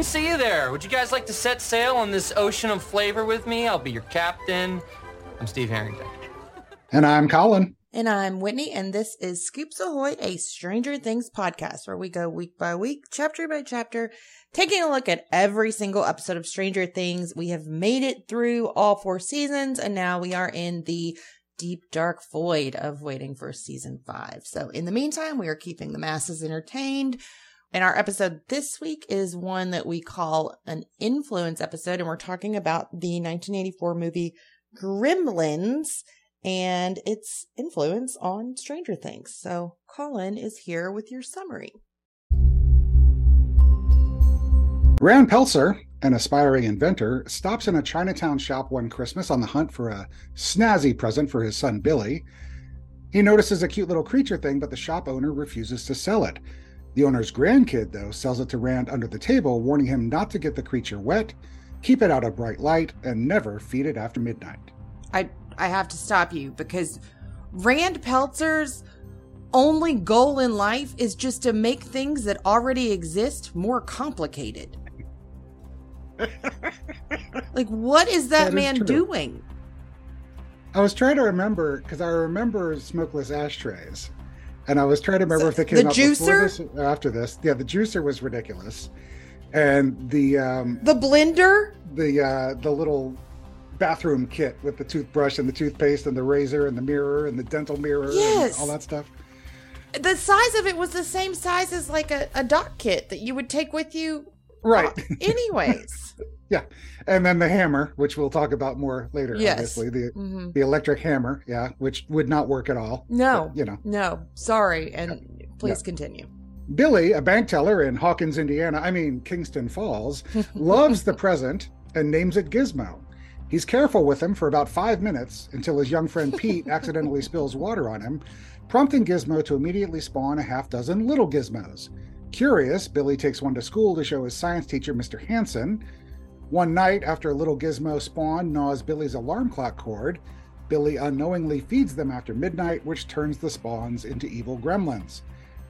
didn't see you there. Would you guys like to set sail on this ocean of flavor with me? I'll be your captain. I'm Steve Harrington. And I'm Colin. And I'm Whitney, and this is Scoops Ahoy, a Stranger Things podcast where we go week by week, chapter by chapter, taking a look at every single episode of Stranger Things. We have made it through all four seasons, and now we are in the deep, dark void of waiting for season five. So in the meantime, we are keeping the masses entertained. And our episode this week is one that we call an influence episode, and we're talking about the 1984 movie Gremlins and its influence on Stranger Things. So Colin is here with your summary. Rand Peltzer, an aspiring inventor, stops in a Chinatown shop one Christmas on the hunt for a snazzy present for his son Billy. He notices a cute little creature thing, but the shop owner refuses to sell it. The owner's grandkid, though, sells it to Rand under the table, warning him not to get the creature wet, keep it out of bright light, and never feed it after midnight. I I have to stop you because Rand Peltzer's only goal in life is just to make things that already exist more complicated. like what is that, That is man true. doing? I was trying to remember because I remember smokeless ashtrays, and I was trying to remember So, if they came the out juicer? this after this. Yeah, the juicer was ridiculous, and the um, The blender? the uh, the little bathroom kit with the toothbrush and the toothpaste and the razor and the mirror and the dental mirror Yes. and all that stuff. The size of it was the same size as like a, a dock kit that you would take with you Right. anyways. yeah. And then the hammer, which we'll talk about more later, Yes. obviously. The hmm the electric hammer, yeah, which would not work at all. No. But, you know. No, sorry, and please continue. Billy, a bank teller in Hawkins, Indiana, I mean Kingston Falls, loves the present and names it Gizmo. He's careful with him for about five minutes until his young friend Pete accidentally spills water on him, prompting Gizmo to immediately spawn a half dozen little gizmos. Curious, Billy takes one to school to show his science teacher, Mr. Hanson. One night, after a little gizmo spawn gnaws Billy's alarm clock cord, Billy unknowingly feeds them after midnight, which turns the spawns into evil gremlins.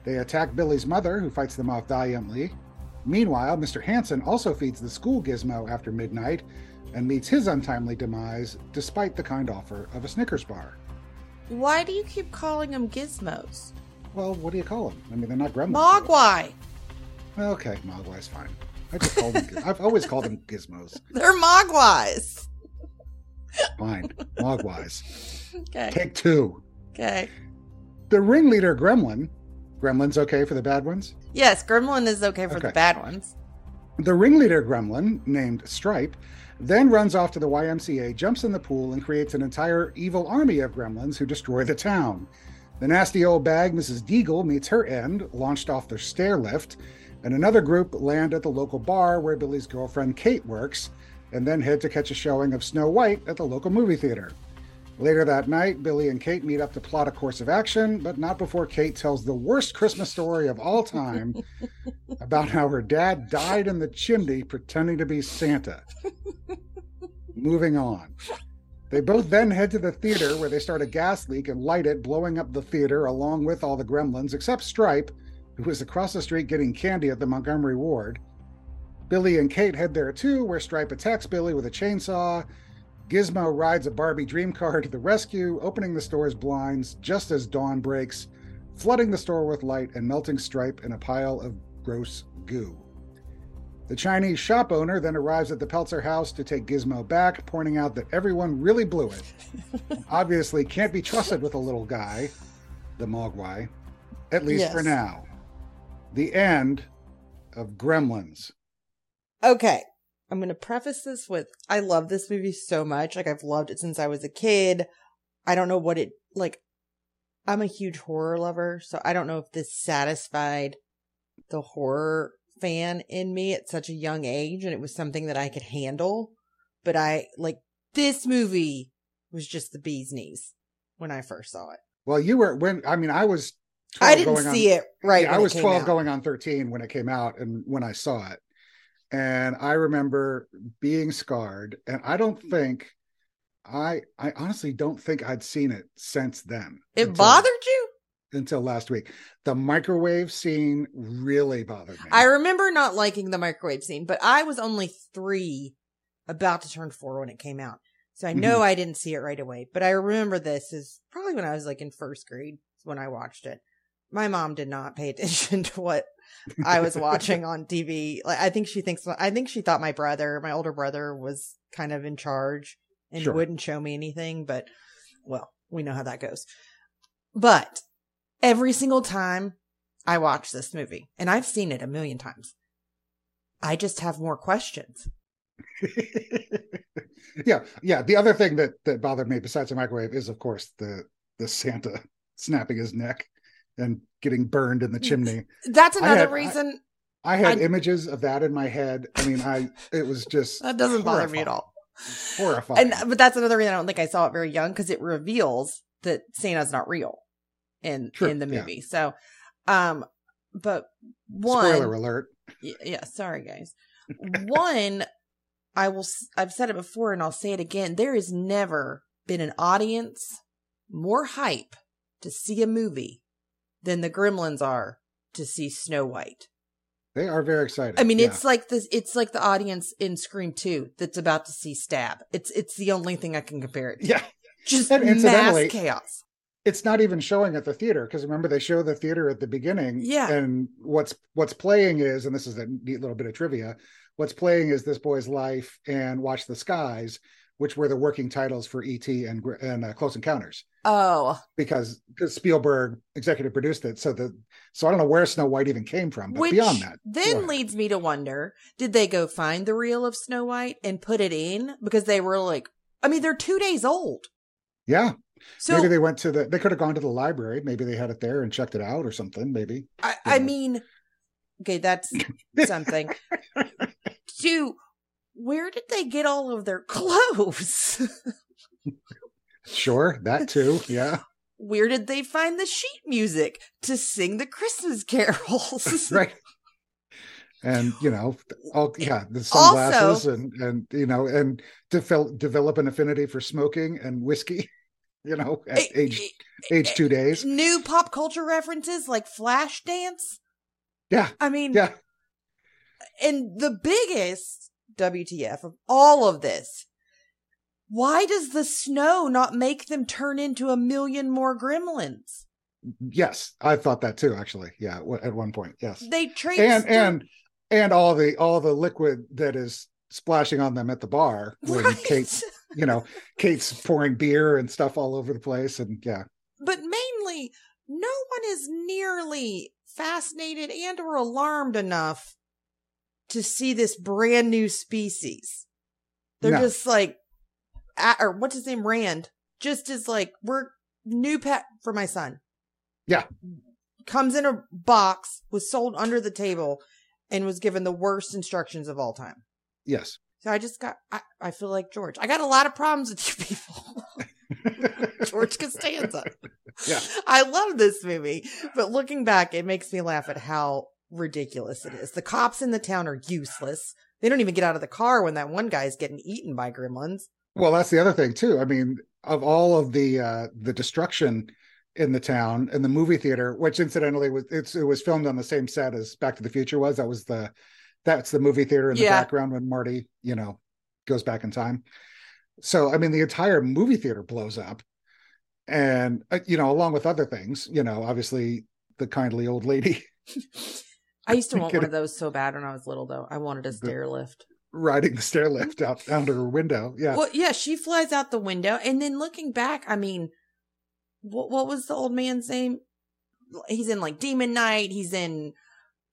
They attack Billy's mother, who fights them off valiantly. Meanwhile, Mr. Hanson also feeds the school gizmo after midnight and meets his untimely demise despite the kind offer of a Snickers bar. Why do you keep calling them gizmos? Well, what do you call them? I mean, they're not gremlins. Mogwai. Okay, Mogwai's fine. I just call them. I've always called them gizmos. They're mogwais. Fine, Mogwais. Okay. Take two. Okay. The ringleader gremlin. Gremlin's okay for the bad ones. Yes, Gremlin is okay for the bad ones. The ringleader gremlin, named Stripe, then runs off to the YMCA, jumps in the pool, and creates an entire evil army of gremlins who destroy the town. The nasty old bag, Mrs. Deagle, meets her end, launched off the stair lift, and another group land at the local bar where Billy's girlfriend Kate works, and then head to catch a showing of Snow White at the local movie theater. Later that night, Billy and Kate meet up to plot a course of action, but not before Kate tells the worst Christmas story of all time about how her dad died in the chimney pretending to be Santa. Moving on. They both then head to the theater where they start a gas leak and light it, blowing up the theater along with all the gremlins, except Stripe, who is across the street getting candy at the Montgomery Ward. Billy and Kate head there too, where Stripe attacks Billy with a chainsaw. Gizmo rides a Barbie dream car to the rescue, opening the store's blinds just as dawn breaks, flooding the store with light and melting Stripe in a pile of gross goo. The Chinese shop owner then arrives at the Peltzer house to take Gizmo back, pointing out that everyone really blew it. Obviously, can't be trusted with a little guy, the Mogwai, at least for now. The end of Gremlins. Okay. I'm going to preface this with I love this movie so much. Like, I've loved it since I was a kid. I don't know what it, like, I'm a huge horror lover, so I don't know if this satisfied the horror fan in me at such a young age and it was something that I could handle. But I, like, this movie was just the bee's knees when I first saw it. Well, you were when I mean I was 12 I didn't going on- see it right. Yeah, I was came 12 out. going on 13 when it came out and when I saw it. And I remember being scarred and I don't think I I honestly don't think I'd seen it since then. It until- bothered you? until last week. The microwave scene really bothered me. I remember not liking the microwave scene, but I was only three, about to turn four when it came out. So I know mm-hmm. I didn't see it right away, but I remember this is probably when I was like in first grade when I watched it. My mom did not pay attention to what I was watching on TV. Like I think she thinks I think she thought my brother, my older brother was kind of in charge and Sure. wouldn't show me anything, but well, we know how that goes. But every single time I watch this movie, and I've seen it a million times, I just have more questions. yeah, yeah. The other thing that that bothered me besides the microwave is, of course, the the Santa snapping his neck and getting burned in the chimney. That's I another had- reason I had I- images of that in my head. I mean, I it was just that doesn't bother me at horrifying. all. horrifying. And but that's another reason I don't think I saw it very young because it reveals that Santa's not real in True, in the yeah. movie. So, um, but one Spoiler alert. Y- yeah sorry guys one i will I've said it before and i'll say it again there has never been an audience more hype to see a movie than the gremlins are to see snow white They are very excited. i mean Yeah. it's like this it's like the audience in scream 2 that's about to see stab it's it's the only thing i can compare it to yeah. just And mass chaos It's not even showing at the theater because remember they show the theater at the beginning. Yeah. And what's what's playing is, and this is a neat little bit of trivia. What's playing is this boy's life and Watch the Skies, which were the working titles for ET and and uh, Close Encounters. oh because Spielberg executive produced it. So the so I don't know where Snow White even came from, but Which beyond that, then leads me to wonder did they go find the reel of Snow White and put it in? Because they were like, I mean, they're two days old. yeah, So, maybe they went to the they could have gone to the library. Maybe they had it there and checked it out or something. Maybe I, I mean, okay, that's something. Two, where did they get all of their clothes? sure that too. Yeah, where did they find the sheet music to sing the Christmas carols? right. And you know, all yeah, the sunglasses and and you know, and develop develop an affinity for smoking and whiskey. You know, at Eh, age eh, age two days. New pop culture references like Flashdance. Yeah, I mean, yeah. and the biggest WTF of all of this, why does the snow not make them turn into a million more gremlins? Yes, I thought that too. Actually, yeah, w- at one point, yes. They trade and and and all the all the liquid that is splashing on them at the bar when right. Kate, you know, Kate's pouring beer and stuff all over the place, and yeah, but mainly, no one is nearly fascinated and or alarmed enough to see this brand new species. They're No. just like, or what's his name, Rand, just is like, we're new pet for my son. Yeah. Comes in a box, was sold under the table, and was given the worst instructions of all time. yes, So I just got, I, I feel like George. I got a lot of problems with you people. George Costanza. Yeah. I love this movie, but looking back, it makes me laugh at how ridiculous it is. The cops in the town are useless. They don't even get out of the car when that one guy is getting eaten by gremlins. Well, that's the other thing too. I mean, of all of the uh the destruction in the town in the movie theater, which incidentally was it's it was filmed on the same set as Back to the Future was. That was the that's the movie theater in the background when Marty, you know, goes back in time. So I mean, the entire movie theater blows up, and uh, you know, along with other things, you know, obviously the kindly old lady I used to want one of those so bad when I was little, though. I wanted a stair lift. riding the stair lift out under her window. Yeah, Well, yeah, she flies out the window, and then looking back, I mean, what what was the old man's name? He's in like Demon Knight. He's in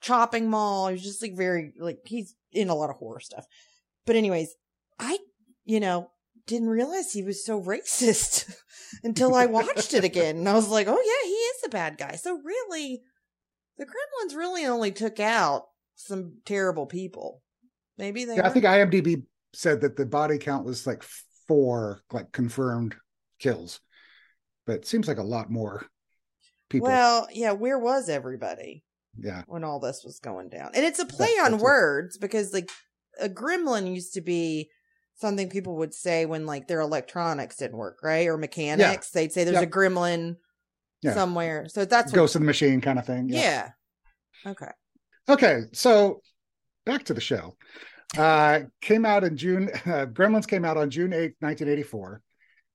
Chopping Mall. He's just like very like he's in a lot of horror stuff. But anyways, I you know didn't realize he was so racist until I watched it again, and I was like, oh yeah, he is a bad guy. So really, the Gremlins really only took out some terrible people. Maybe they. Yeah, I think IMDb said that the body count was like four, like confirmed kills, but it seems like a lot more people. Well, yeah, where was everybody yeah, when all this was going down? And it's a play on that's it. words because like a gremlin used to be something people would say when like their electronics didn't work, right? Or mechanics. They'd say there's Yep. a gremlin Yeah. somewhere. So that's what, Ghost in the Machine kind of thing. yeah. Okay. Okay, so back to the show. Uh, came out in June. Uh, Gremlins came out on June 8th, 1984.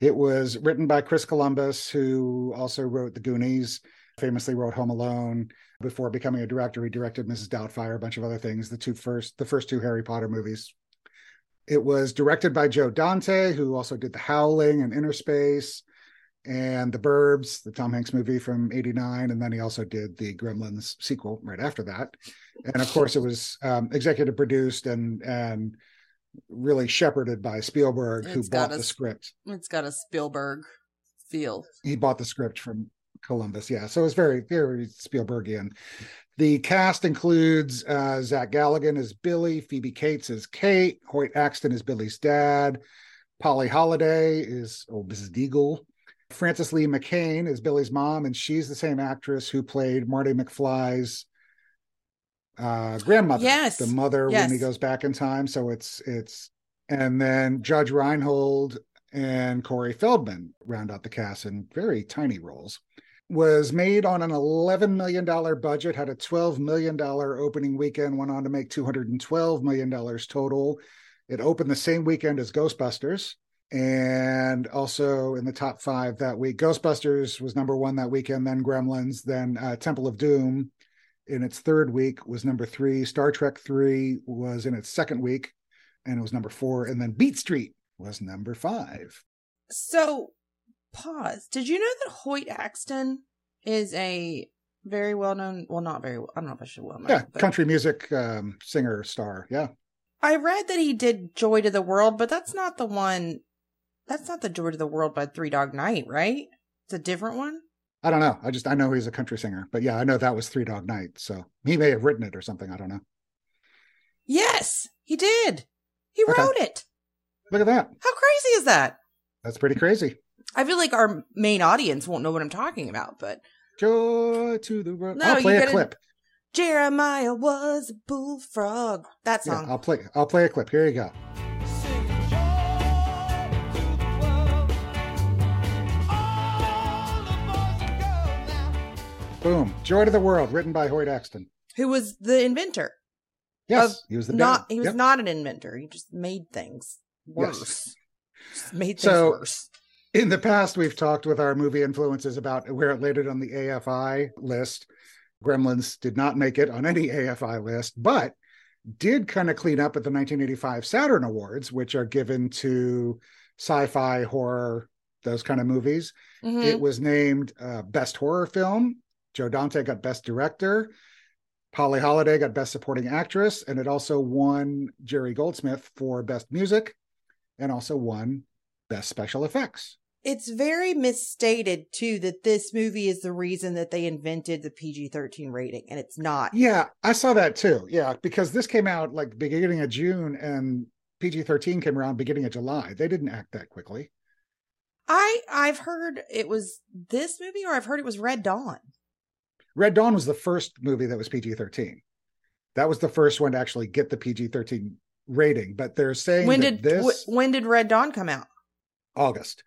It was written by Chris Columbus, who also wrote The Goonies, famously wrote Home Alone. Before becoming a director, he directed Mrs. Doubtfire, a bunch of other things. The two first, the first two Harry Potter movies. It was directed by Joe Dante, who also did The Howling and Innerspace and The Burbs, the Tom Hanks movie from '89, and then he also did the Gremlins sequel right after that. And of course, it was um, executive produced and and really shepherded by Spielberg, who It's got bought a the script. It's got a Spielberg feel. He bought the script from Columbus, yeah. So it's very very Spielbergian. The cast includes uh, Zach Galligan as Billy, Phoebe Cates as Kate, Hoyt Axton is Billy's dad, Polly Holliday is old Mrs. Deagle, Frances Lee McCain is Billy's mom, and she's the same actress who played Marty McFly's uh, grandmother, Yes. the mother Yes. when he goes back in time. So it's it's and then Judge Reinhold and Corey Feldman round out the cast in very tiny roles. Was made on an $11 million budget, had a $12 million opening weekend, went on to make $212 million total. It opened the same weekend as Ghostbusters and also in the top five that week. Ghostbusters was number one that weekend, then Gremlins, then uh, Temple of Doom in its third week was number three. Star Trek 3 was in its second week and it was number four. And then Beat Street was number five. So, pause. Did you know that Hoyt Axton is a very well known, well, not very, well, I don't know if I should well known. Yeah, but country music um, singer star. Yeah. I read that he did Joy to the World, but that's not the one, that's not the Joy to the World by Three Dog Night, right? It's a different one. I don't know. I just I know he's a country singer, but yeah, I know that was Three Dog Night. So he may have written it or something. I don't know. Yes, he did. He Okay. wrote it. Look at that. How crazy is that? That's pretty crazy. I feel like our main audience won't know what I'm talking about, but Joy to the world. No, I'll play a clip. Jeremiah was a bullfrog. That song. Yeah. I'll play. I'll play a clip. Here you go. Boom. Joy to the World, written by Hoyt Axton. who was the inventor? Yes, he was the not dad. he was Yep. not an inventor. He just made things Yes. worse. Just made things So- worse. In the past, we've talked with our movie influences about where it landed on the AFI list. Gremlins did not make it on any AFI list, but did kind of clean up at the 1985 Saturn Awards, which are given to sci-fi, horror, those kind of movies. Mhm. It was named uh, Best Horror Film. Joe Dante got Best Director. Polly Holliday got Best Supporting Actress, and it also won Jerry Goldsmith for Best Music, and also won Best Special Effects. It's very misstated too that this movie is the reason that they invented the PG-13 rating, and it's not. Yeah, I saw that too. Yeah, because this came out like beginning of June, and PG-13 came around beginning of July. They didn't act that quickly. I I've heard it was this movie, or I've heard it was Red Dawn. Red Dawn was the first movie that was PG-13. That was the first one to actually get the PG-13 rating. But they're saying When did this wh- when did Red Dawn come out? August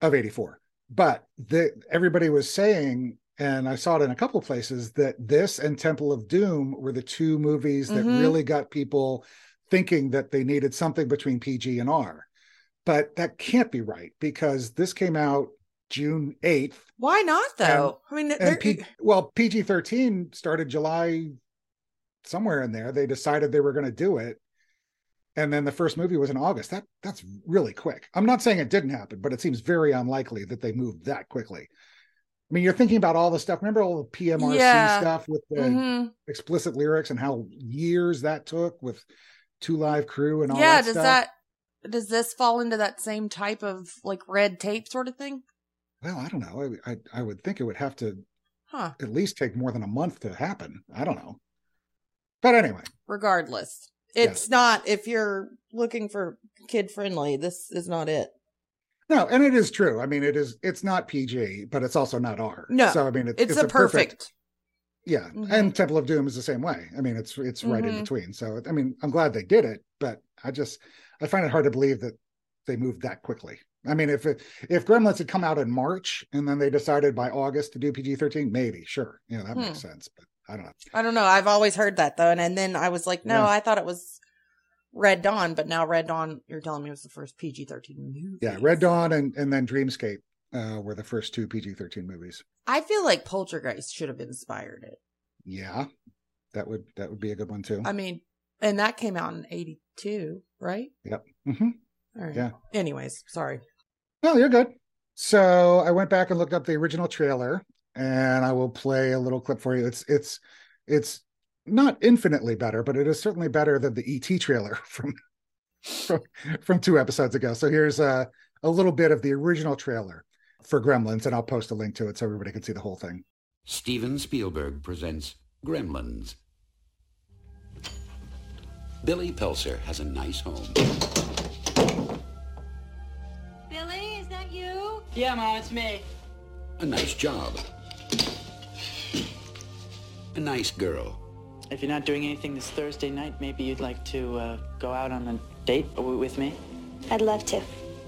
of 84. But the, everybody was saying, and I saw it in a couple places, that this and Temple of Doom were the two movies that Mhm. really got people thinking that they needed something between PG and R. But that can't be right because this came out June 8th. Why not though? I mean, And P, well, PG 13 started July somewhere in there. They decided they were going to do it. And then the first movie was in August. That that's really quick. I'm not saying it didn't happen, but it seems very unlikely that they moved that quickly. I mean, you're thinking about all the stuff. Remember all the PMRC Yeah. stuff with the Mhm. explicit lyrics and how years that took with Two Live Crew and all yeah. that Does stuff? that does this fall into that same type of like red tape sort of thing? Well, I don't know. I, I I would think it would have to Huh. at least take more than a month to happen. I don't know. But anyway, Regardless, it's not. If you're looking for kid friendly, this is not it. No, and it is true. I mean, it is. It's not PG, but it's also not R. No, so I mean, it's, It's, a perfect. yeah. Mhm. And Temple of Doom is the same way. I mean, it's it's right in Mhm. between. So I mean, I'm glad they did it, but I just I find it hard to believe that they moved that quickly. I mean, if it, if Gremlins had come out in March and then they decided by August to do PG thirteen, maybe sure, you know that Hmm. makes sense. But I don't know. I don't know. I've always heard that though, and, and then I was like, no, Yeah. I thought it was Red Dawn, but now Red Dawn, you're telling me was the first PG thirteen movie. Yeah, Red Dawn and and then Dreamscape uh, were the first two PG thirteen movies. I feel like Poltergeist should have inspired it. Yeah, that would that would be a good one too. I mean, and that came out in '82, right? Yep. hmm All right. Yeah. Anyways, sorry. No, you're good. So I went back and looked up the original trailer, and I will play a little clip for you. It's it's it's not infinitely better, but it is certainly better than the ET trailer from from, from two episodes ago. So here's a a little bit of the original trailer for Gremlins, and I'll post a link to it so everybody can see the whole thing. Steven Spielberg presents Gremlins. Billy Peltzer has a nice home. Yeah, Mom, it's me. A nice job. A nice girl. If you're not doing anything this Thursday night, maybe you'd like to uh, go out on a date with me? I'd love to.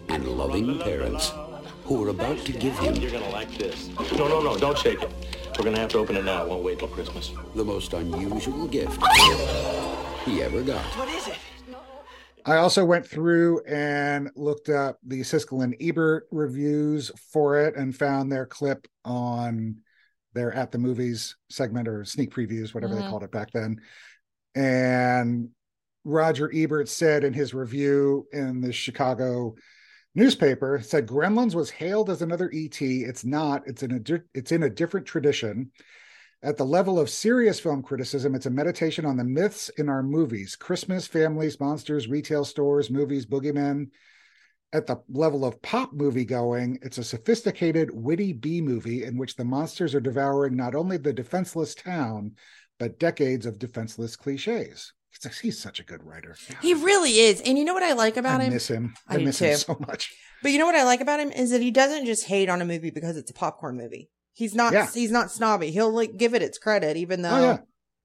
And loving parents who are about to give him You're gonna like this. No, no, no, don't shake it. We're gonna have to open it now. It won't wait till Christmas. the most unusual gift he ever got. What is it? I also went through and looked up the Siskel and Ebert reviews for it and found their clip on their at the movies segment or sneak previews, whatever they Mhm. called it back then. And Roger Ebert said in his review in the Chicago newspaper said Gremlins was hailed as another ET. It's not. It's in a di- it's in a different tradition. At the level of serious film criticism, it's a meditation on the myths in our movies Christmas, families, monsters, retail stores, movies, boogeymen. At the level of pop movie going, it's a sophisticated, witty B movie in which the monsters are devouring not only the defenseless town, but decades of defenseless cliches. He's, he's such a good writer. He really is, and you know what I like about I him? I miss him. I I, miss him so much. But you know what I like about him is that he doesn't just hate on a movie because it's a popcorn movie. He's not. Yeah. He's not snobby. He'll like give it its credit, even though Oh, yeah.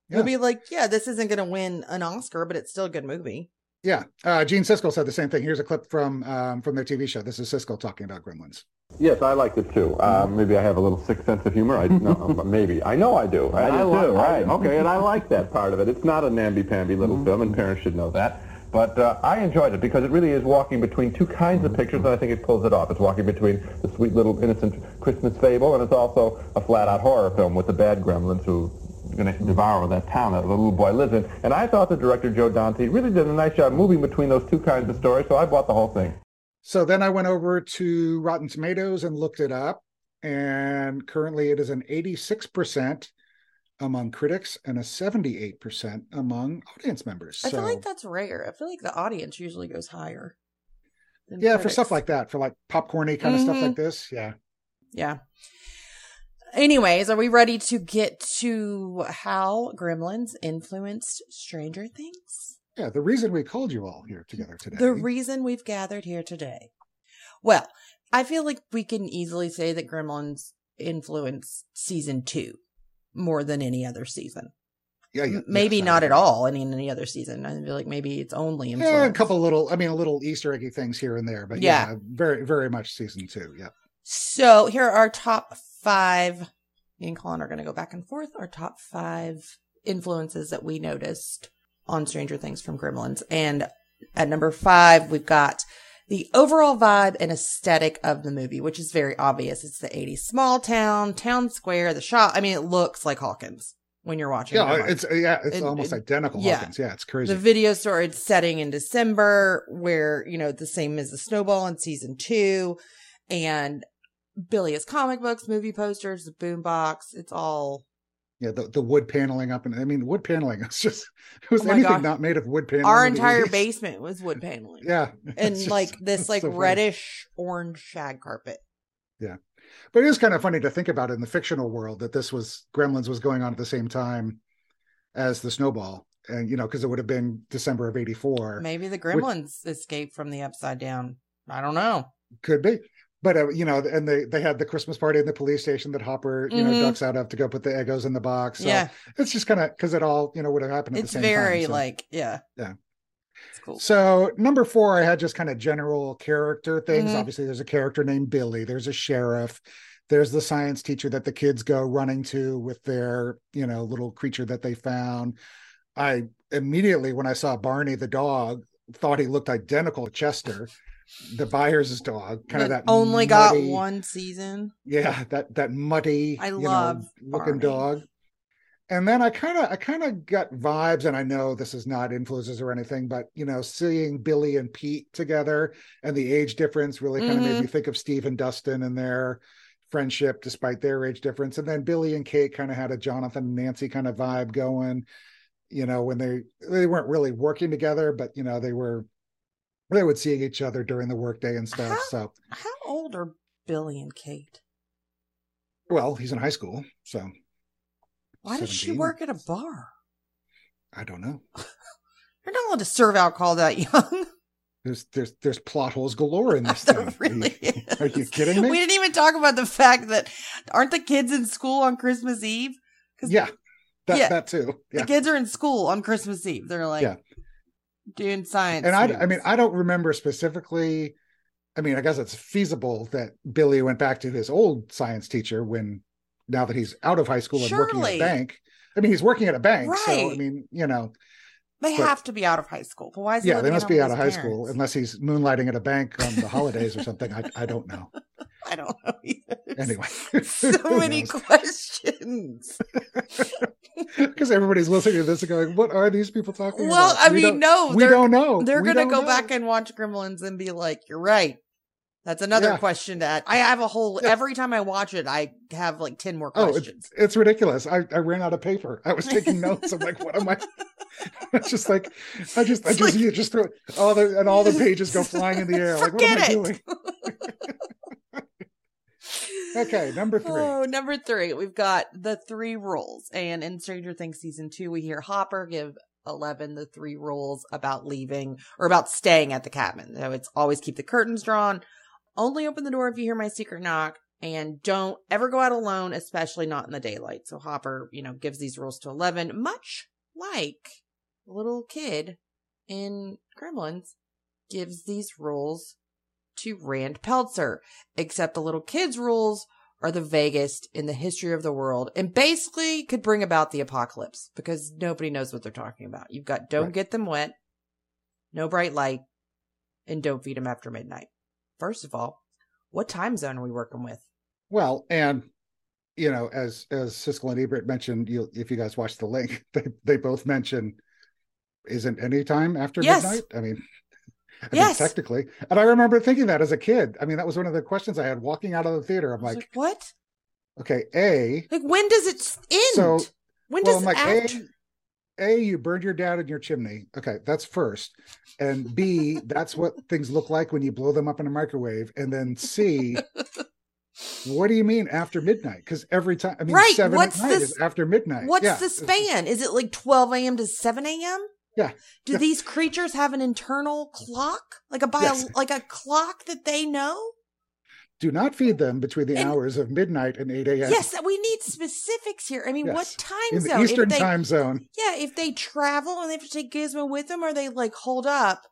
he'll be like, "Yeah, this isn't going to win an Oscar, but it's still a good movie." Yeah. Uh, Gene Siskel said the same thing. Here's a clip from um, from their TV show. This is Siskel talking about Gremlins. Yes, I liked it too. Uh, maybe I have a little sick sense of humor. I no, but maybe I know I do. I, I do li- too. right. I- okay, and I like that part of it. It's not a namby-pamby little film, and parents should know that. But uh, I enjoyed it because it really is walking between two kinds of pictures, and I think it pulls it off. It's walking between the sweet little innocent Christmas fable, and it's also a flat-out horror film with the bad gremlins who are going to devour that town that the little boy lives in. And I thought the director Joe Dante really did a nice job moving between those two kinds of stories, so I bought the whole thing. So then I went over to Rotten Tomatoes and looked it up, and currently it is an 86% among critics and a 78% among audience members. I so feel like that's rare. I feel like the audience usually goes higher. yeah, for stuff like that, for like popcorny kind of stuff like mm-hmm. this. Yeah. Yeah. Anyways, are we ready to get to how Gremlins influenced Stranger Things? Yeah. The reason we called you all here together today. The reason we've gathered here today. Well, I feel like we can easily say that Gremlins influenced season two more than any other season. yeah, yeah, maybe not at all in any other season. I feel like maybe it's only. Yeah, a couple little, I mean, a little Easter eggy things here and there, but Yeah. yeah, very, very much season two. Yeah. So here are our top five. Me and Colin are going to go back and forth. Our top five influences that we noticed on Stranger Things from Gremlins. And at number five, we've got the overall vibe and aesthetic of the movie, which is very obvious. It's the 80s small town, town square, the shop. I mean, it looks like Hawkins when you're watching. Yeah. Gremlins. It's, yeah, it's It- almost it- identical. yeah. Hawkins. Yeah. It's crazy. The video store it's setting in December, where you know the same as the snowball in season two, and Billy has comic books, movie posters, the boombox. It's all yeah. The, the wood paneling up. And I mean, wood paneling is just, it was Oh anything God. not made of wood paneling. our entire 80s. basement was wood paneling. Yeah. and just- like this like so funny. reddish orange shag carpet. Yeah, but it is kind of funny to think about in the fictional world that this was Gremlins was going on at the same time as the Snowball, and you know because it would have been December of '84. Maybe the gremlins escaped from the upside down. I don't know. Could be, but uh, you know, and they they had the Christmas party in the police station that Hopper you Mhm. know ducks out of to go put the Eggos in the box. So yeah, it's just kind of because it all you know would have happened at it's the same time. very so- like yeah. Yeah. It's cool. So number four, I had just kind of general character things. Mhm. Obviously, there's a character named Billy. There's a sheriff. There's the science teacher that the kids go running to with their, you know, little creature that they found. I immediately, when I saw Barney the dog, thought he looked identical to Chester, the Byers' dog. Kind of that only got one season. yeah that that muddy I you love know, looking dog and then i kind of i kind of got vibes and i know this is not influences or anything but you know seeing billy and pete together and the age difference really kind of Mhm. made me think of steve and dustin and their friendship despite their age difference and then billy and kate kind of had a jonathan and nancy kind of vibe going you know when they they weren't really working together but you know they were they would seeing each other during the workday and stuff How- so How old are Billy and Kate? well he's in high school so Why does she work at a bar? i don't know You're not allowed to serve alcohol that young. There's there's there's plot holes galore in this There thing. really are, you, are you kidding me? We didn't even talk about the fact that aren't the kids in school on Christmas Eve? yeah, that Yeah. that too. The kids are in school on Christmas Eve. They're like Yeah. Doing science. and I I mean I don't remember specifically. I mean I guess it's feasible that Billy went back to his old science teacher when now that he's out of high school and working at Surely. a bank. I mean he's working at a bank, so I mean you know they but- have to be out of high school. But why is he yeah they must be out of high his school unless he's moonlighting at a bank on the holidays or something. I I don't know. I don't know either. Anyway, so many questions. because everybody's listening to this and going, "What are these people talking Well, about?" I We mean, no, we don't know. They're We gonna go know. back and watch Gremlins and be like, "You're right." That's another Yeah. question that. I have a whole. Yeah. Every time I watch it, I have like ten more Oh, it's, it's ridiculous. I, I ran out of paper. I was taking notes. I'm like, what am I? It's just like, I just, I It's just, like- you just throw all the, and all the pages go flying in the air. Like, what am I doing? Okay, number three. Oh, number three, we've got the three rules. And in Stranger Things season two, we hear Hopper give Eleven the three rules about leaving or about staying at the cabin. So it's always keep the curtains drawn, only open the door if you hear my secret knock, and don't ever go out alone, especially not in the daylight. So Hopper, you know, gives these rules to Eleven, much like the little kid in Gremlins gives these rules to Rand Peltzer, except the little kid's rules are the vaguest in the history of the world and basically could bring about the apocalypse because nobody knows what they're talking about. You've got don't Right. get them wet, no bright light, and don't feed them after midnight. First of all, what time zone are we working with? Well, and you know, as as Siskel and Ebert mentioned, you if you guys watch the link, they they both mention isn't any time after Yes. midnight. I mean, I mean, Yes. technically. And I remember thinking that as a kid. I mean, that was one of the questions I had walking out of the theater. I'm like, like, what? okay, A, Like when does it end? So, when well, does I'm like, after? A, A, you burned your dad in your chimney. Okay, that's first. And B, that's what things look like when you blow them up in a microwave. And then C, what do you mean after midnight? Because every time, I mean, Right, seven what's at this- is after midnight. What's Yeah, the span? Is it like 12 a.m. to 7 a.m.? Yeah. Do Yeah. these creatures have an internal clock? Like a bio, Yes. like a clock that they know? Do not feed them between the And- hours of midnight and 8 a.m. Yes, we need specifics here. I mean, what Yes. time in the zone? Eastern they- time zone. Yeah, if they travel and they have to take Gizmo with them, or they like hold up,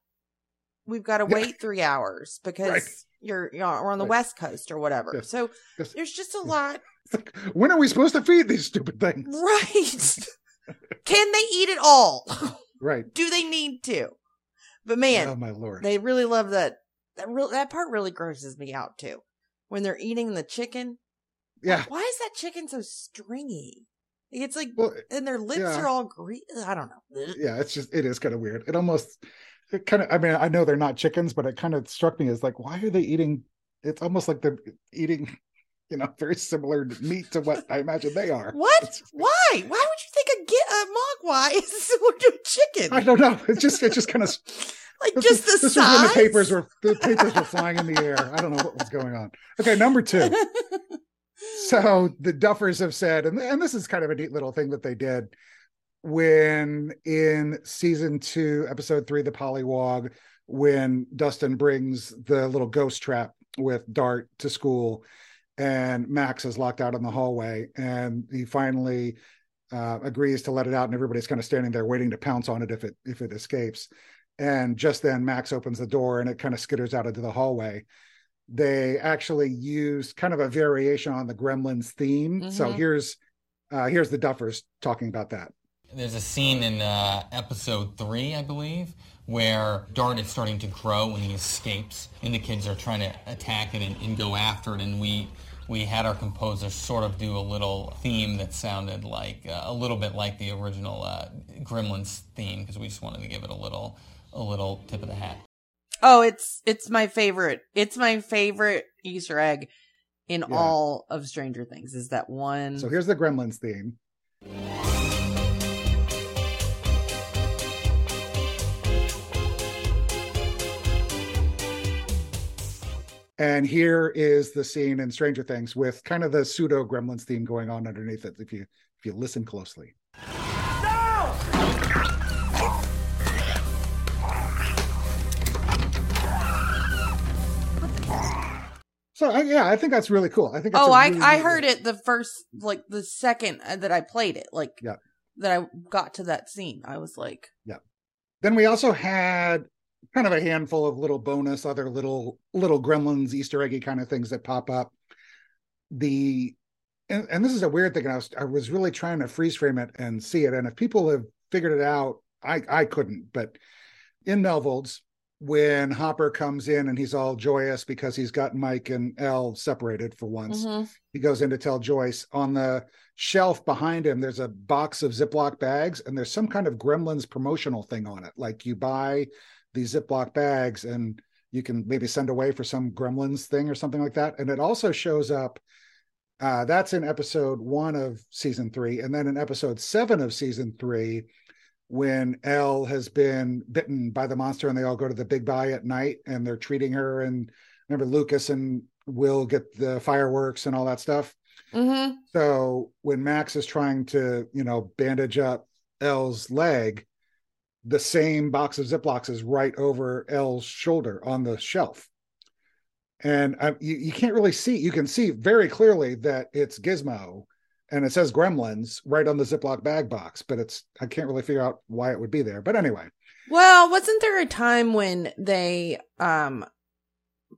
we've got to Yeah. wait three hours because Right. you're, you're we're on the Right. West Coast or whatever. Yes. So Yes. there's just a lot, like, when are we supposed to feed these stupid things? right? Can they eat it all? Right. Do they need to? But man, oh my lord. They really love that. That real that part really grosses me out too. When they're eating the chicken, yeah. why is that chicken so stringy? It's like, Well, and their lips yeah. are all green. I don't know. yeah, it's just it is kind of weird. It almost it kind of I mean, I know they're not chickens, but it kind of struck me as like, why are they eating it's almost like they're eating, you know, very similar meat to what I imagine they are. What? Why? Why would you think a a mogwai is similar to a chicken? I don't know. It's just it just kind of like this just was- the this size. was when the papers were the papers were flying in the air. I don't know what was going on. Okay, number two. so the duffers have said and, and this is kind of a neat little thing that they did when in season two episode three the Pollywog, when dustin brings the little ghost trap with dart to school and max is locked out in the hallway and he finally uh, agrees to let it out and everybody's kind of standing there waiting to pounce on it if it if it escapes and just then Max opens the door and it kind of skitters out into the hallway. They actually used kind of a variation on the Gremlins theme. So Mhm. here's uh, here's the Duffers talking about that. There's a scene in uh, episode three, I believe, where Dart is starting to grow when he escapes, and the kids are trying to attack it and, and go after it. And we we had our composer sort of do a little theme that sounded like uh, a little bit like the original uh, Gremlins theme because we just wanted to give it a little a little tip of the hat. Oh, it's it's my favorite. It's my favorite Easter egg in Yeah. all of Stranger Things. Is that one? So here's the Gremlins theme. And here is the scene in Stranger Things with kind of the pseudo Gremlins theme going on underneath it. If you if you listen closely. So I, yeah, I think that's really cool. I think. Oh, I really I heard it the first like the second uh, that I played it. Like Yeah. that I got to that scene. I was like, yeah. Then we also had kind of a handful of little bonus, other little little gremlins, Easter eggy kind of things that pop up. The and, and this is a weird thing. I was I was really trying to freeze frame it and see it. And if people have figured it out, I I couldn't. But in Melvald's, when Hopper comes in and he's all joyous because he's got Mike and Elle separated for once, mhm. he goes in to tell Joyce on the shelf behind him, there's a box of Ziploc bags, and there's some kind of Gremlins promotional thing on it. Like you buy these Ziploc bags and you can maybe send away for some Gremlins thing or something like that. And it also shows up. Uh, that's in episode one of season three. And then in episode seven of season three, when Elle has been bitten by the monster and they all go to the big buy at night and they're treating her. And remember, Lucas and Will get the fireworks and all that stuff. Mhm. So when Max is trying to, you know, bandage up Elle's leg, the same box of Ziplocs is right over Elle's shoulder on the shelf. And I, you, you can't really see, you can see very clearly that it's Gizmo and it says Gremlins right on the Ziploc bag box, but it's, I can't really figure out why it would be there. But anyway, Well, wasn't there a time when they um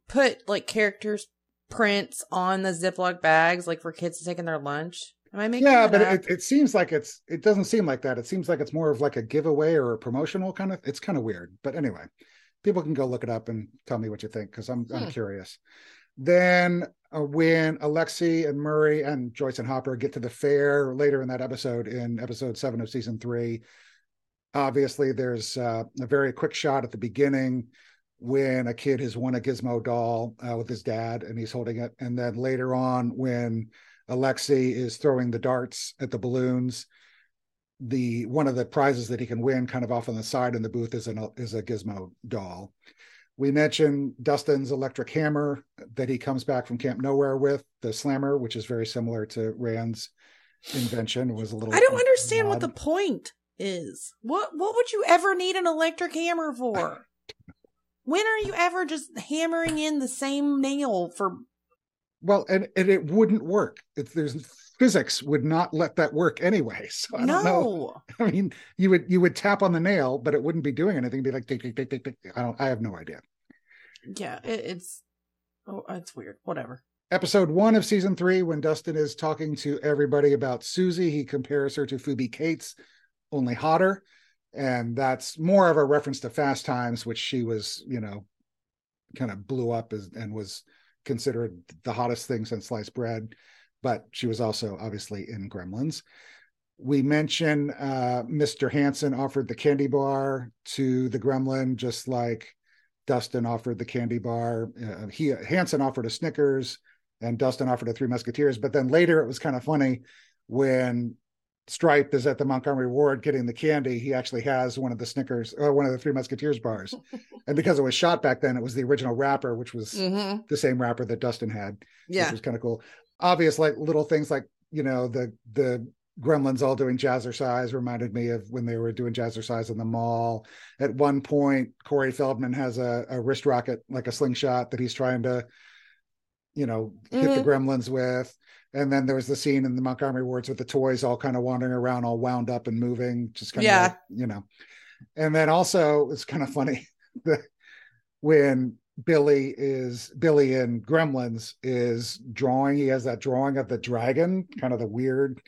put like characters prints on the Ziploc bags, like for kids to take in their lunch? Am I making yeah, but it, it seems like it's, it doesn't seem like that. It seems like it's more of like a giveaway or a promotional kind of, it's kind of weird. But anyway, people can go look it up and tell me what you think because I'm I'm Hmm. curious. Then uh, when Alexei and Murray and Joyce and Hopper get to the fair later in that episode, in episode seven of season three, obviously there's uh, a very quick shot at the beginning when a kid has won a Gizmo doll uh, with his dad and he's holding it, and then later on when Alexei is throwing the darts at the balloons. The one of the prizes that he can win, kind of off on the side in the booth, is an is a Gizmo doll. We mentioned Dustin's electric hammer that he comes back from Camp Nowhere with, the slammer, which is very similar to Rand's invention. Was a little. I don't understand what the point is. What what would you ever need an electric hammer for? when are you ever just hammering in the same nail for Well, and, and it wouldn't work. If there's physics would not let that work anyway. So I don't know. no? I mean, you would you would tap on the nail, but it wouldn't be doing anything. It'd be like tick tick tick tick tick. I don't. I have no idea. Yeah, it, it's oh, it's weird. Whatever. episode one of season three, when Dustin is talking to everybody about Suzie, he compares her to Phoebe Cates, only hotter. And that's more of a reference to Fast Times, which she was, you know, kind of blew up as, and was considered the hottest thing since sliced bread. But she was also obviously in Gremlins. We mentioned uh, Mr. Hanson offered the candy bar to the gremlin, just like Dustin offered the candy bar. Uh, he Hanson offered a Snickers, and Dustin offered a Three Musketeers. But then later, it was kind of funny when Stripe is at the Montgomery Ward getting the candy. He actually has one of the Snickers or one of the Three Musketeers bars, and because it was shot back then, it was the original wrapper, which was Mm-hmm. the same wrapper that Dustin had Yeah. which was kind of cool. Obvious, like little things like you know the the Gremlins all doing jazzercise reminded me of when they were doing jazzercise in the mall. At one point, Corey Feldman has a, a wrist rocket, like a slingshot, that he's trying to, you know, hit the mm-hmm. Gremlins with. And then there was the scene in the Montgomery wards with the toys all kind of wandering around, all wound up and moving, just kind Yeah. of, like, you know. And then also it's kind of funny the when Billy is Billy in Gremlins is drawing. He has that drawing of the dragon, kind of the weird,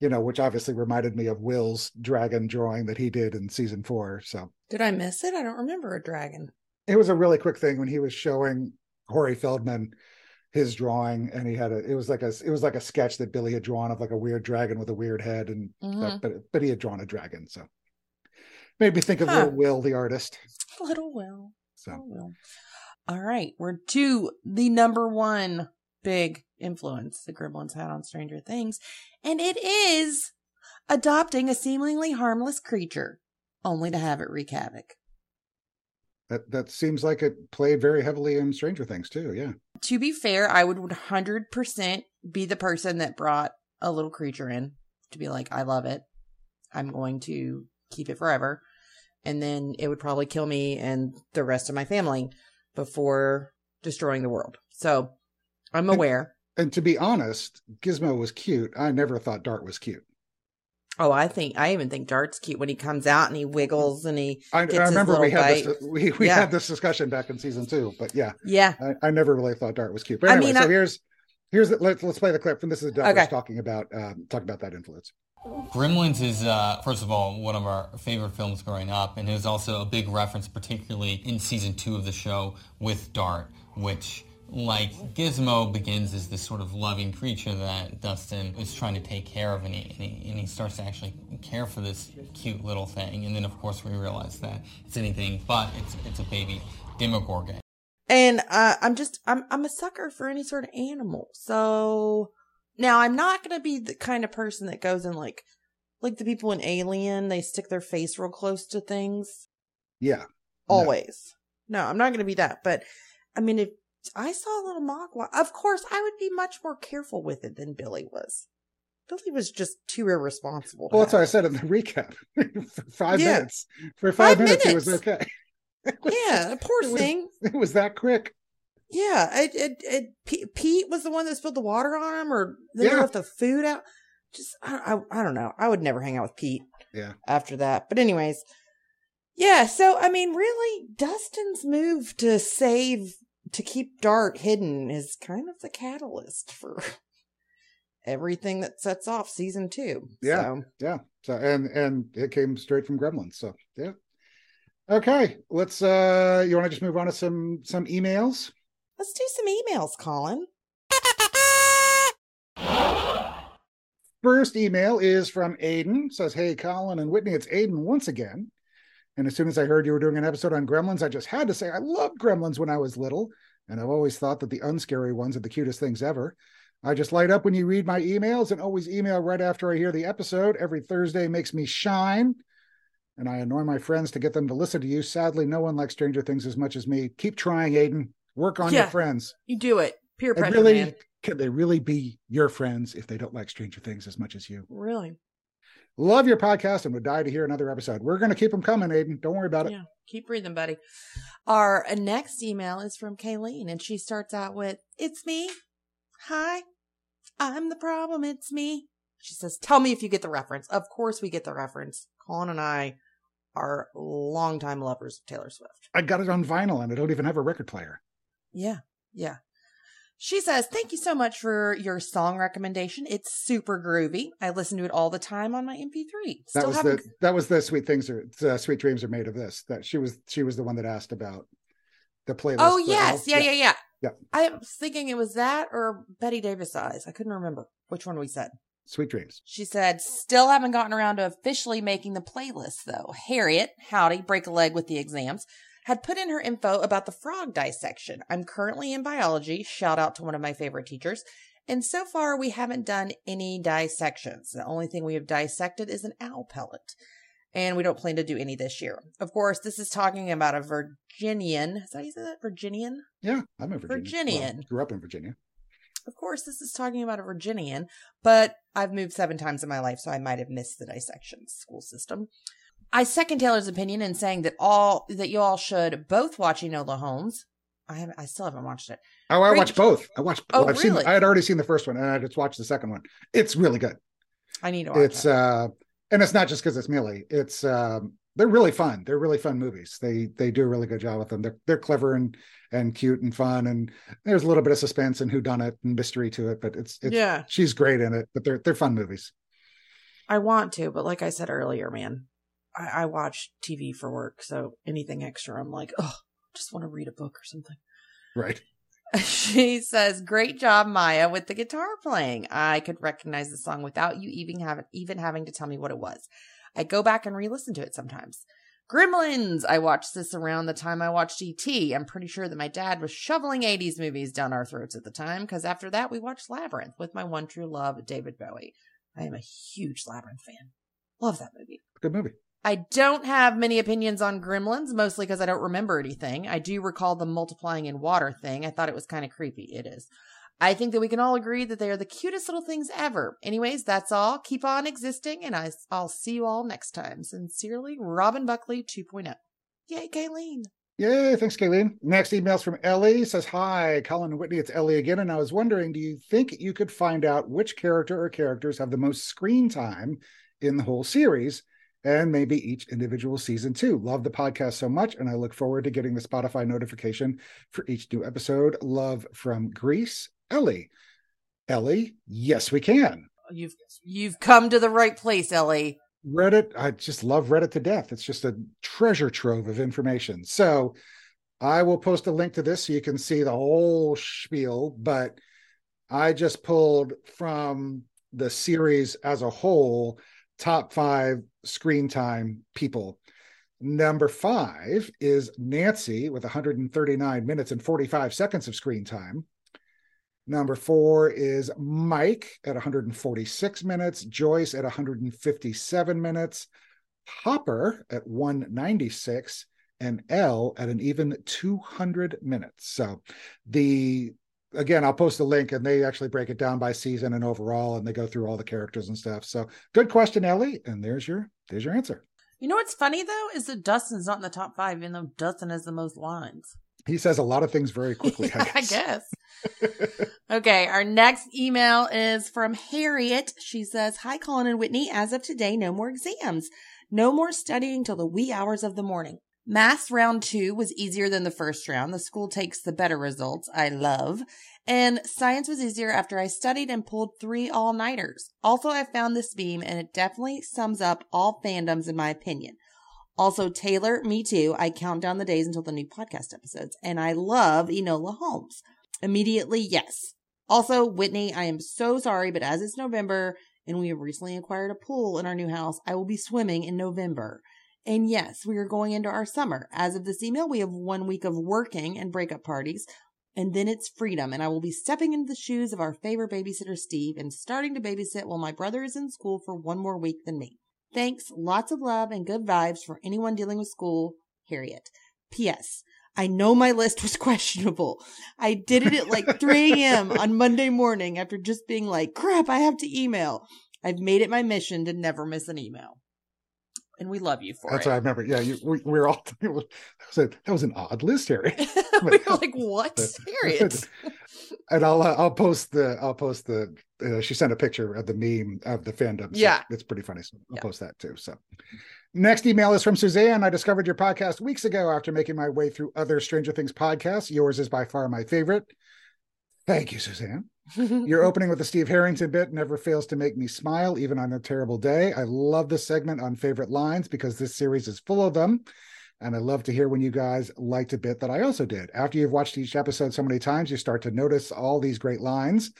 you know, which obviously reminded me of Will's dragon drawing that he did in season four. So Did I miss it? I don't remember a dragon. it was a really quick thing when he was showing Corey Feldman his drawing, and he had a. It was like a. It was like a sketch that Billy had drawn of like a weird dragon with a weird head, and Mhm. but but he had drawn a dragon, so made me think of Huh. Little Will, the artist. Little Will. So Little All right, we're to the number one big influence the Gremlins had on Stranger Things, and it is adopting a seemingly harmless creature, only to have it wreak havoc. that that seems like it played very heavily in Stranger Things too. Yeah. To be fair, I would 100% be the person that brought a little creature in to be like, I love it. I'm going to keep it forever. And then it would probably kill me and the rest of my family before destroying the world. So I'm aware. And to be honest, Gizmo was cute. I never thought Dart was cute. Oh, I think, I even think Dart's cute when he comes out and he wiggles and he I, I remember we had bite. this we, we Yeah. had this discussion back in season two, but yeah, Yeah. I, I never really thought Dart was cute. But I anyway, mean, so I- here's here's the, let's let's play the clip from this is Douglas Okay. talking about um, talking about that influence. Gremlins is, uh, first of all, one of our favorite films growing up, and it is also a big reference, particularly in season two of the show with Dart, which, like Gizmo, begins as this sort of loving creature that Dustin is trying to take care of, and he, and he, and he starts to actually care for this cute little thing. And then, of course, we realize that it's anything but it's, it's a baby Demogorgon. And uh, I'm just I'm I'm a sucker for any sort of animal. So now I'm not gonna be the kind of person that goes and like like the people in Alien, they stick their face real close to things. Yeah, Always. No, I'm not gonna be that. But I mean if I saw a little mogwai, of course I would be much more careful with it than Billy was. Billy was just too irresponsible. to well, that's what I said in the recap. for five Yeah. minutes, for five, Five minutes, it was okay. Yeah, poor It was- thing. It was that quick. Yeah, it, it, it, P- Pete was the one that spilled the water on him, or they Yeah. left the food out. Just, I, I, I don't know. I would never hang out with Pete Yeah, after that. But anyways, yeah. So I mean, really, Dustin's move to save to keep Dart hidden is kind of the catalyst for everything that sets off season two. yeah, So, yeah. So and and it came straight from Gremlins. So yeah. Okay, let's. uh You want to just move on to some some emails? let's do some emails, Colin. First email is from Aiden. Says, "Hey, Colin and Whitney, it's Aiden once again. And as soon as I heard you were doing an episode on Gremlins, I just had to say I loved Gremlins when I was little, and I've always thought that the unscary ones are the cutest things ever. I just light up when you read my emails and always email right after I hear the episode. Every Thursday makes me shine, and I annoy my friends to get them to listen to you. Sadly, no one likes Stranger Things as much as me. Keep trying, Aiden. Work on Yeah. your friends. You do it. Peer pressure, really, man. can they really be your friends if they don't like Stranger Things as much as you? Really. Love your podcast and would die to hear another episode. We're going to keep them coming, Aiden. Don't worry about it. Yeah, keep breathing, buddy. Our uh, next email is from Kayleen, and she starts out with, It's me. Hi. I'm the problem. It's me. She says, Tell me if you get the reference. Of course, we get the reference. Colin and I are longtime lovers of Taylor Swift. I got it on vinyl and I don't even have a record player. Yeah, yeah. She says, Thank you so much for your song recommendation. It's super groovy. I listen to it all the time on my MP3. That was haven't the that was the sweet things are uh, sweet dreams are made of this. That she was she was the one that asked about the playlist. Oh yes, yeah, yeah, yeah. Yeah. I was thinking it was that or Bette Davis eyes. I couldn't remember which one we said. Sweet dreams. She said, "Still haven't gotten around to officially making the playlist though." Harriet, howdy, break a leg with the exams, had put in her info about the frog dissection. I'm currently in biology. Shout out to one of my favorite teachers. And so far, we haven't done any dissections. The only thing we have dissected is an owl pellet. And we don't plan to do any this year. Of course, this is talking about a Virginian. Is that how you say that? Virginian? Yeah, I'm a Virginia. Virginian. Well, grew up in Virginia. Of course, this is talking about a Virginian, but I've moved seven times in my life, so I might have missed the dissection school system. I second Taylor's opinion in saying that all that you all should both watch Enola Holmes. I haven't. I still haven't watched it. Oh, I watched both. I watched. Oh, I've seen. really? I had already seen the first one, and I just watched the second one. It's really good. I need to watch It's it. uh, and it's not just because it's Millie. It's um, they're really fun. They're really fun movies. They they do a really good job with them. They're they're clever and and cute and fun. And there's a little bit of suspense and who done it and mystery to it. But it's, it's Yeah. she's great in it. But they're they're fun movies. I want to, but like I said earlier, man, I, I watch TV for work, so anything extra, I'm like, oh, I just want to read a book or something. Right. She says, "Great job, Maya, with the guitar playing. I could recognize the song without you even having even having to tell me what it was. I go back and re-listen to it sometimes." Gremlins. I watched this around the time I watched E.T. I'm pretty sure that my dad was shoveling 80s movies down our throats at the time because after that we watched Labyrinth with my one true love, David Bowie. I am a huge Labyrinth fan. Love that movie. Good movie. I don't have many opinions on gremlins, mostly because I don't remember anything. I do recall the multiplying in water thing. I thought it was kind of creepy. It is. I think that we can all agree that they are the cutest little things ever. Anyways, that's all. Keep on existing, and I, I'll see you all next time. Sincerely, Robin Buckley 2.0. Yay, Kayleen. Yay, thanks, Kayleen. Next email's from Ellie. Says, Hi, Colin and Whitney, it's Ellie again. And I was wondering, do you think you could find out which character or characters have the most screen time in the whole series? And maybe each individual season too. Love the podcast so much, and I look forward to getting the Spotify notification for each new episode. Love from Greece, Ellie. Ellie, yes, we can. You've you've come to the right place, Ellie. Reddit, I just love Reddit to death. It's just a treasure trove of information. So I will post a link to this so you can see the whole spiel, but I just pulled from the series as a whole top five screen time people. Number five is Nancy with 139 minutes and 45 seconds of screen time. Number four is Mike at 146 minutes, Joyce at 157 minutes, Hopper at 196, and El at an even 200 minutes. So the again, I'll post a link and they actually break it down by season and overall, and they go through all the characters and stuff. So good question, Ellie. And there's your there's your answer. You know what's funny though is that Dustin's not in the top five, even though Dustin has the most lines. He says a lot of things very quickly. I I guess. Okay, our next email is from Harriet. She says, Hi, Colin and Whitney. As of today, no more exams. No more studying till the wee hours of the morning. Math round two was easier than the first round. The school takes the better results. I love. And science was easier after I studied and pulled three all nighters. Also, I found this meme and it definitely sums up all fandoms in my opinion. Also, Taylor, me too. I count down the days until the new podcast episodes, and I love Enola Holmes. Immediately, yes. Also, Whitney, I am so sorry, but as it's November and we have recently acquired a pool in our new house, I will be swimming in November. And yes, we are going into our summer. As of this email, we have one week of working and breakup parties, and then it's freedom. And I will be stepping into the shoes of our favorite babysitter, Steve, and starting to babysit while my brother is in school for one more week than me. Thanks. Lots of love and good vibes for anyone dealing with school. Harriet. P.S. I know my list was questionable. I did it at like 3 a.m. on Monday morning after just being like, crap, I have to email. I've made it my mission to never miss an email. And we love you for That's it. That's what I remember. Yeah, you, we, we were all that was, a, that was an odd list, Harry. we were like, what? Harriet. and I'll uh, I'll post the I'll post the uh, she sent a picture of the meme of the fandom. So Yeah. it's pretty funny. So I'll Yeah. post that too. So next email is from Suzanne. I discovered your podcast weeks ago after making my way through other Stranger Things podcasts. Yours is by far my favorite. Thank you, Suzanne. Your opening with the Steve Harrington bit never fails to make me smile, even on a terrible day. I love this segment on favorite lines because this series is full of them. And I love to hear when you guys liked a bit that I also did. After you've watched each episode so many times, you start to notice all these great lines.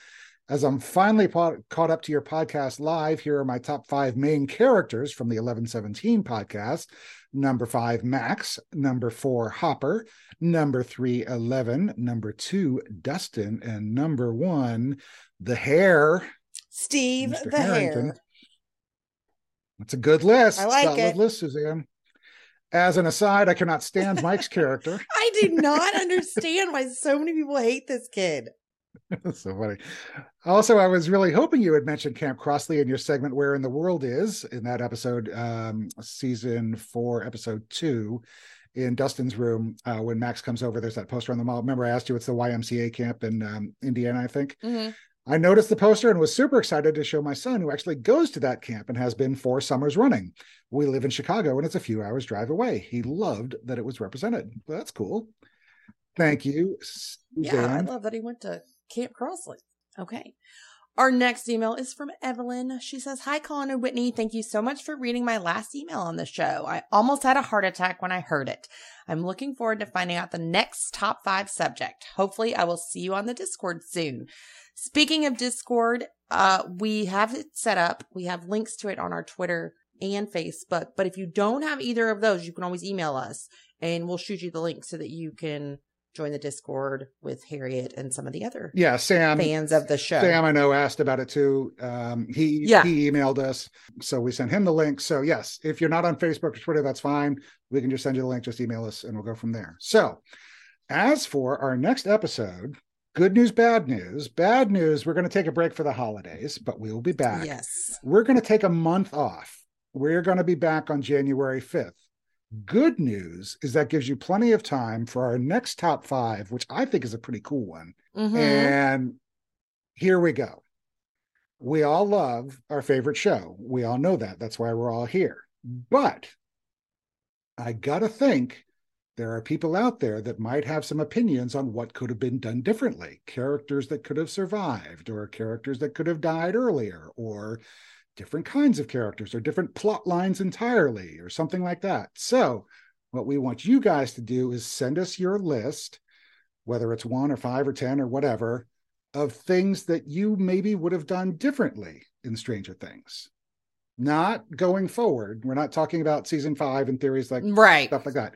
As I'm finally po- caught up to your podcast live, here are my top five main characters from the 1117 podcast. Number five, Max. Number four, Hopper. Number three, Eleven. Number two, Dustin. And number one, the hair. Steve Mr. the Harrington. hair. That's a good list. I like Solid it. list, Suzanne. As an aside, I cannot stand Mike's character. I do not understand why so many people hate this kid. That's so funny. Also, I was really hoping you had mentioned Camp Crosley in your segment "Where in the World Is" in that episode, um, season four, episode two, in Dustin's room uh, when Max comes over. There's that poster on the wall. Remember, I asked you it's the YMCA camp in um, Indiana, I think. Mhm. I noticed the poster and was super excited to show my son, who actually goes to that camp and has been four summers running. We live in Chicago and it's a few hours drive away. He loved that it was represented. Well, that's cool. Thank you, Yeah, I love that he went to Camp Crosley. Okay. Our next email is from Evelyn. She says, Hi, Colin and Whitney. Thank you so much for reading my last email on the show. I almost had a heart attack when I heard it. I'm looking forward to finding out the next top five subject. Hopefully, I will see you on the Discord soon. Speaking of Discord, uh, we have it set up. We have links to it on our Twitter and Facebook. But if you don't have either of those, you can always email us and we'll shoot you the link so that you can join the Discord with Harriet and some of the other Yeah, Sam. fans of the show. Sam, I know, asked about it too. Um, he Yeah. he emailed us, so we sent him the link. So yes, if you're not on Facebook or Twitter, that's fine. We can just send you the link. Just email us, and we'll go from there. So, as for our next episode, good news, bad news. Bad news. We're going to take a break for the holidays, but we will be back. Yes. We're going to take a month off. We're going to be back on January 5th. Good news is that gives you plenty of time for our next top five, which I think is a pretty cool one. Mhm. And here we go. We all love our favorite show. We all know that. That's why we're all here. But I got to think there are people out there that might have some opinions on what could have been done differently characters that could have survived, or characters that could have died earlier, or different kinds of characters, or different plot lines entirely, or something like that. So, what we want you guys to do is send us your list whether it's one or five or 10 or whatever, of things that you maybe would have done differently in Stranger Things. Not going forward. We're not talking about season five and theories like Right. stuff like that.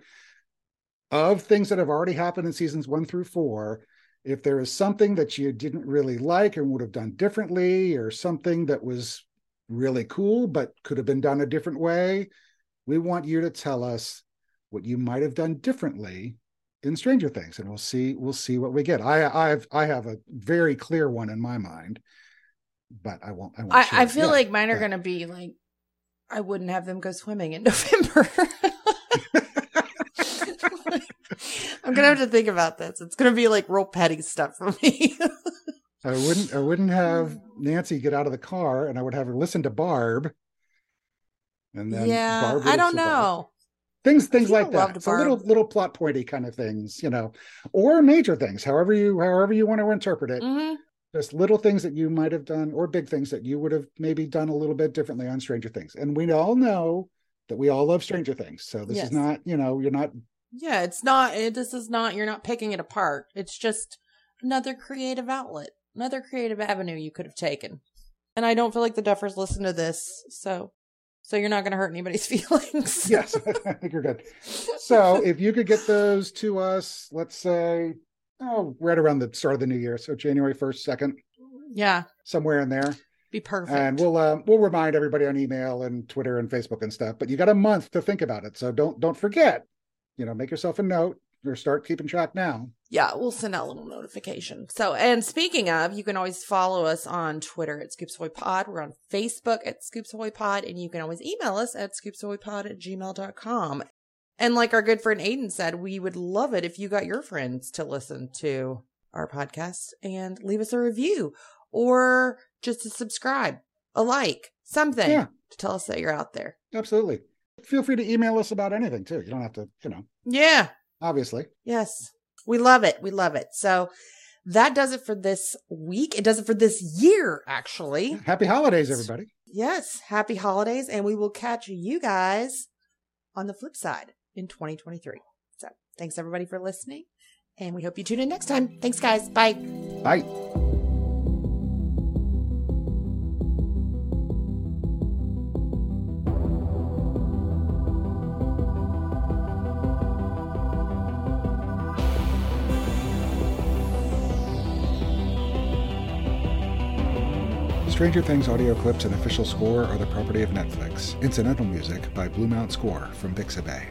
Of things that have already happened in seasons one through four, if there is something that you didn't really like and would have done differently, or something that was really cool but could have been done a different way, we want you to tell us what you might have done differently in Stranger Things, and we'll see we'll see what we get. I I've I have a very clear one in my mind, but I won't. I, won't I, I feel yet. like mine are But- going to be like, I wouldn't have them go swimming in November. I'm going to have to think about this. It's going to be like real petty stuff for me. I wouldn't I wouldn't have Nancy get out of the car, and I would have her listen to Barb. And then yeah. Barb I don't know. things things like that. So little little plot pointy kind of things, you know, or major things, however you however you want to interpret it. hmm Just little things that you might have done, or big things that you would have maybe done a little bit differently on Stranger Things. And we all know that we all love Stranger Things. So this Yes. is not, you know, you're not Yeah. It's not, it, this is not, you're not picking it apart. It's just another creative outlet, another creative avenue you could have taken. And I don't feel like the Duffers listen to this. So, so you're not going to hurt anybody's feelings. yes, I think you're good. So if you could get those to us, let's say, oh, right around the start of the new year, so January first, second, yeah. somewhere in there, Be perfect. and we'll uh, we'll remind everybody on email and Twitter and Facebook and stuff. But you got a month to think about it, so don't don't forget. You know, make yourself a note or start keeping track now. Yeah, we'll send out a little notification. So, and speaking of, you can always follow us on Twitter at Scoops Ahoy Pod. We're on Facebook at Scoops Ahoy Pod, and you can always email us at scoopsahoypod at gmail.com. And like our good friend Aiden said, we would love it if you got your friends to listen to our podcast and leave us a review or just to subscribe, a like, something Yeah. to tell us that you're out there. Absolutely. Feel free to email us about anything too. You don't have to, you know, Yeah. Obviously. Yes. We love it. We love it. So that does it for this week. It does it for this year, actually. Happy holidays, everybody. Yes. Happy holidays. And we will catch you guys on the flip side in 2023. So thanks everybody for listening. And we hope you tune in next time. Thanks, guys. Bye. Bye. Stranger Things audio clips and official score are the property of Netflix. Incidental music by Blue Mount Score from Pixabay.